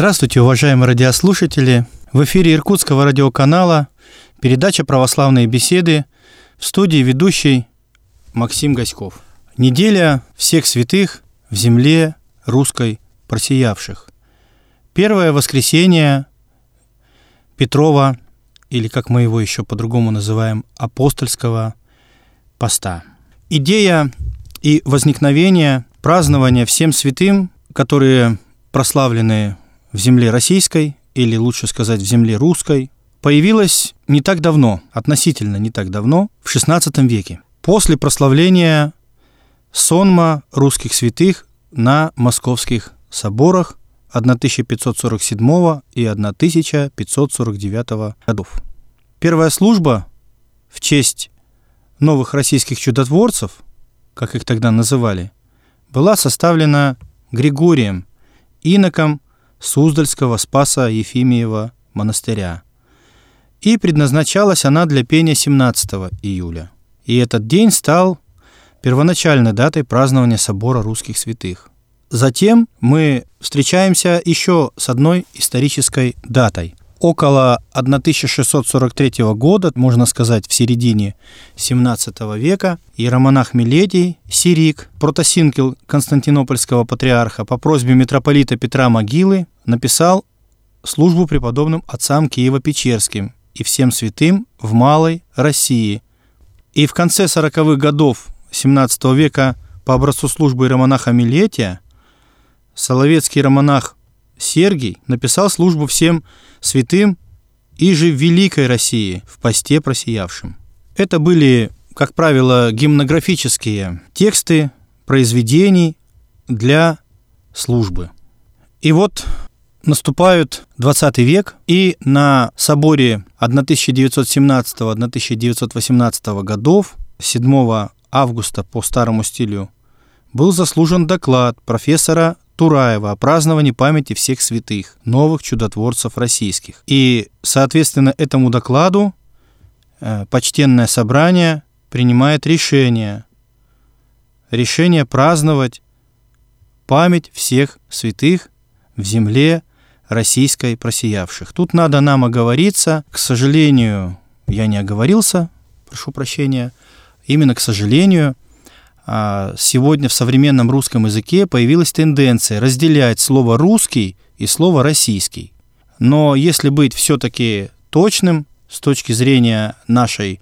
Здравствуйте, уважаемые радиослушатели! В эфире Иркутского радиоканала передача «Православные беседы» в студии ведущий Максим Гаськов. Неделя всех святых в земле русской просиявших. Первое воскресенье Петрова, или как мы его еще по-другому называем, апостольского поста. Идея и возникновение празднования всем святым, которые прославлены в земле российской, или лучше сказать в земле русской, появилась не так давно, относительно не так давно, в XVI веке, после прославления сонма русских святых на московских соборах 1547 и 1549 годов. Первая служба в честь новых российских чудотворцев, как их тогда называли, была составлена Григорием, иноком Суздальского Спаса Ефимиева монастыря. И предназначалась она для пения 17 июля. И этот день стал первоначальной датой празднования собора русских святых. Затем мы встречаемся еще с одной исторической датой. Около 1643 года, можно сказать, в середине 17 века, иеромонах Милетий, Сирик, протосинкел Константинопольского патриарха по просьбе митрополита Петра Могилы написал службу преподобным отцам Киево-Печерским и всем святым в Малой России. И в конце 40-х годов 17 века по образцу службы иеромонаха Милетия Соловецкий романах Сергий написал службу всем святым и же Великой России, в посте просиявшим. Это были, как правило, гимнографические тексты произведений для службы. И вот наступает 20 век, и на соборе 1917-1918 годов, 7 августа по старому стилю, был заслужен доклад профессора Тураева о праздновании памяти всех святых, новых чудотворцев российских. И, соответственно, этому докладу э, почтенное собрание принимает решение. Решение праздновать память всех святых в земле российской просиявших. Тут надо нам оговориться. К сожалению, я не оговорился, прошу прощения. Именно к сожалению, сегодня в современном русском языке появилась тенденция разделять слово «русский» и слово «российский». Но если быть все-таки точным с точки зрения нашей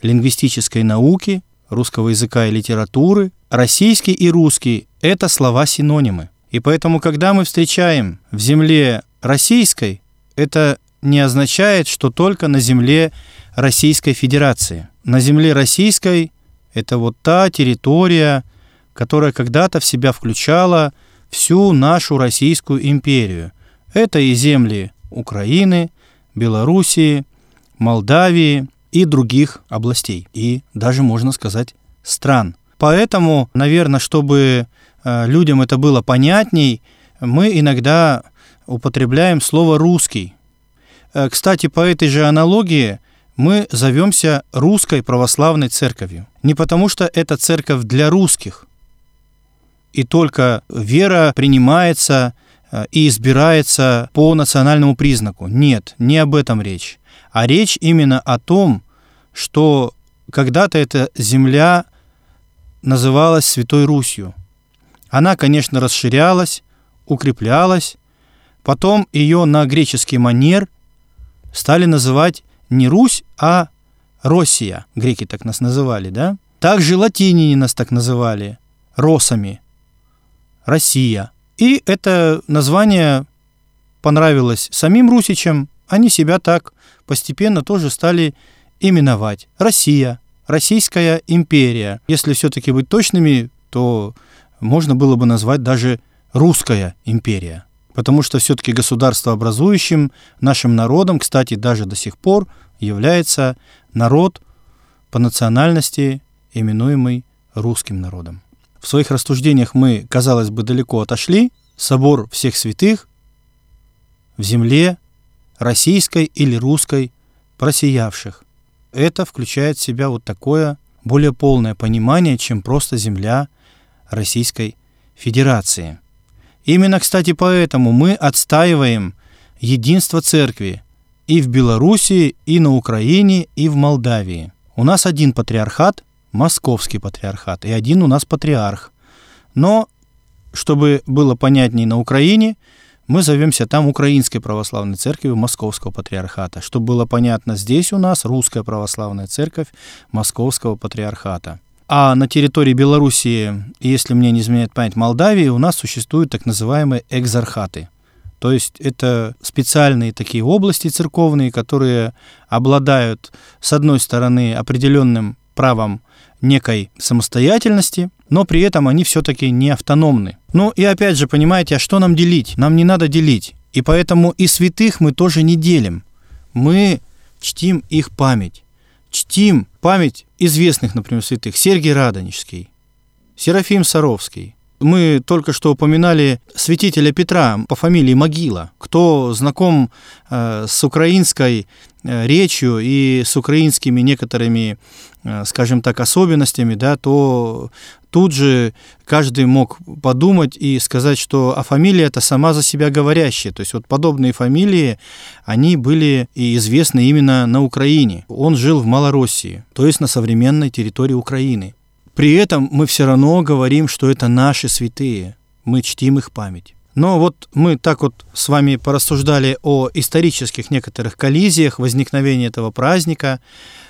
лингвистической науки, русского языка и литературы, российский и русский – это слова-синонимы. И поэтому, когда мы встречаем в земле российской, это не означает, что только на земле Российской Федерации. На земле российской это вот та территория, которая когда-то в себя включала всю нашу Российскую империю. Это и земли Украины, Белоруссии, Молдавии и других областей, и даже, можно сказать, стран. Поэтому, наверное, чтобы э, людям это было понятней, мы иногда употребляем слово «русский». Э, кстати, по этой же аналогии мы зовемся Русской Православной Церковью. Не потому, что это церковь для русских, и только вера принимается э, и избирается по национальному признаку. Нет, не об этом речь. А речь именно о том, что когда-то эта земля называлась Святой Русью. Она, конечно, расширялась, укреплялась, потом ее на греческий манер стали называть не Русь, а Россия. Греки так нас называли, да? Также латиняне нас так называли. Росами. Россия. И это название понравилось самим русичам. Они себя так постепенно тоже стали именовать. Россия. Российская империя. Если все-таки быть точными, то можно было бы назвать даже Русская империя потому что все-таки государствообразующим нашим народом, кстати, даже до сих пор является народ по национальности, именуемый русским народом. В своих рассуждениях мы, казалось бы, далеко отошли. Собор всех святых в земле российской или русской просиявших. Это включает в себя вот такое более полное понимание, чем просто земля Российской Федерации – Именно, кстати, поэтому мы отстаиваем единство церкви и в Белоруссии, и на Украине, и в Молдавии. У нас один патриархат, московский патриархат, и один у нас патриарх. Но, чтобы было понятнее на Украине, мы зовемся там Украинской Православной Церковью Московского Патриархата. Чтобы было понятно, здесь у нас Русская Православная Церковь Московского Патриархата. А на территории Белоруссии, если мне не изменяет память, Молдавии, у нас существуют так называемые экзархаты. То есть это специальные такие области церковные, которые обладают, с одной стороны, определенным правом некой самостоятельности, но при этом они все-таки не автономны. Ну и опять же, понимаете, а что нам делить? Нам не надо делить. И поэтому и святых мы тоже не делим. Мы чтим их память. Чтим память известных, например, святых. Сергий Радонежский, Серафим Саровский. Мы только что упоминали святителя Петра по фамилии Могила. Кто знаком э, с украинской э, речью и с украинскими некоторыми Э, скажем так, особенностями, да, то тут же каждый мог подумать и сказать, что а фамилия это сама за себя говорящая. То есть вот подобные фамилии, они были и известны именно на Украине. Он жил в Малороссии, то есть на современной территории Украины. При этом мы все равно говорим, что это наши святые, мы чтим их память. Но вот мы так вот с вами порассуждали о исторических некоторых коллизиях возникновения этого праздника.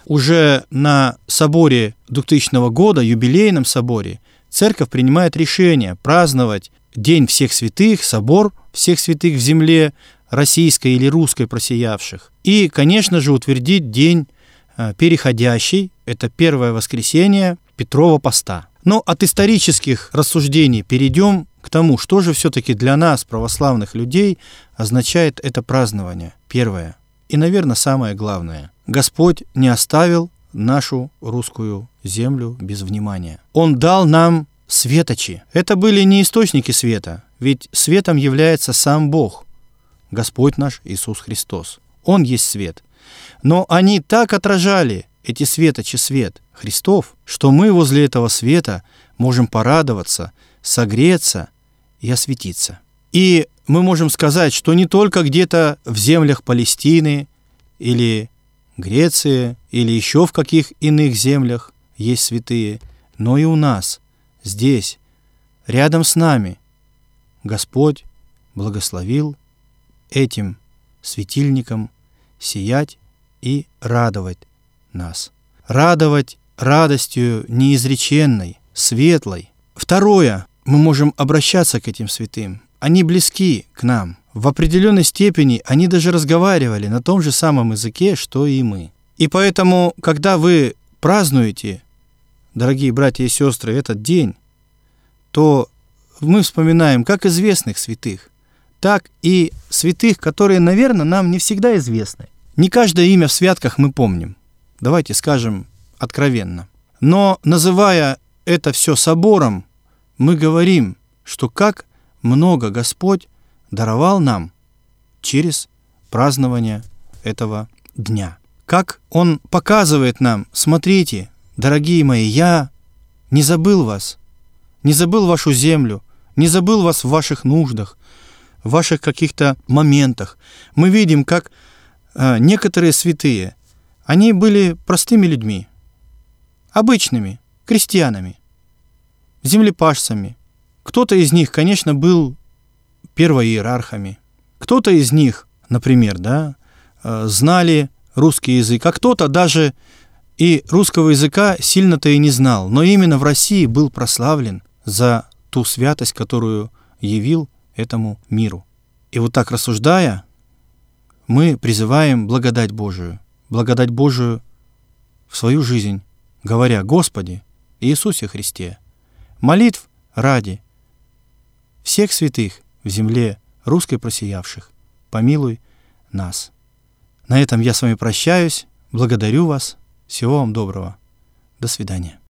Уже на соборе 2000 года, юбилейном соборе, церковь принимает решение праздновать День всех святых, собор всех святых в земле российской или русской просиявших. И, конечно же, утвердить день э, переходящий, это первое воскресенье Петрова поста. Но от исторических рассуждений перейдем к тому, что же все-таки для нас, православных людей, означает это празднование. Первое. И, наверное, самое главное. Господь не оставил нашу русскую землю без внимания. Он дал нам светочи. Это были не источники света, ведь светом является сам Бог, Господь наш Иисус Христос. Он есть свет. Но они так отражали эти светочи свет Христов, что мы возле этого света можем порадоваться, согреться и осветиться. И мы можем сказать, что не только где-то в землях Палестины или Греции или еще в каких иных землях есть святые, но и у нас, здесь, рядом с нами, Господь благословил этим светильником сиять и радовать нас. Радовать радостью неизреченной, светлой. Второе, мы можем обращаться к этим святым. Они близки к нам. В определенной степени они даже разговаривали на том же самом языке, что и мы. И поэтому, когда вы празднуете, дорогие братья и сестры, этот день, то мы вспоминаем как известных святых, так и святых, которые, наверное, нам не всегда известны. Не каждое имя в святках мы помним. Давайте скажем откровенно. Но называя это все собором, мы говорим, что как много Господь даровал нам через празднование этого дня. Как Он показывает нам, смотрите, дорогие мои, я не забыл вас, не забыл вашу землю, не забыл вас в ваших нуждах, в ваших каких-то моментах. Мы видим, как э, некоторые святые, они были простыми людьми, обычными, крестьянами – землепашцами. Кто-то из них, конечно, был первоиерархами. Кто-то из них, например, да, э, знали русский язык, а кто-то даже и русского языка сильно-то и не знал, но именно в России был прославлен за ту святость, которую явил этому миру. И вот так рассуждая, мы призываем благодать Божию, благодать Божию в свою жизнь, говоря, Господи, Иисусе Христе – молитв ради всех святых в земле русской просиявших, помилуй нас. На этом я с вами прощаюсь, благодарю вас, всего вам доброго, до свидания.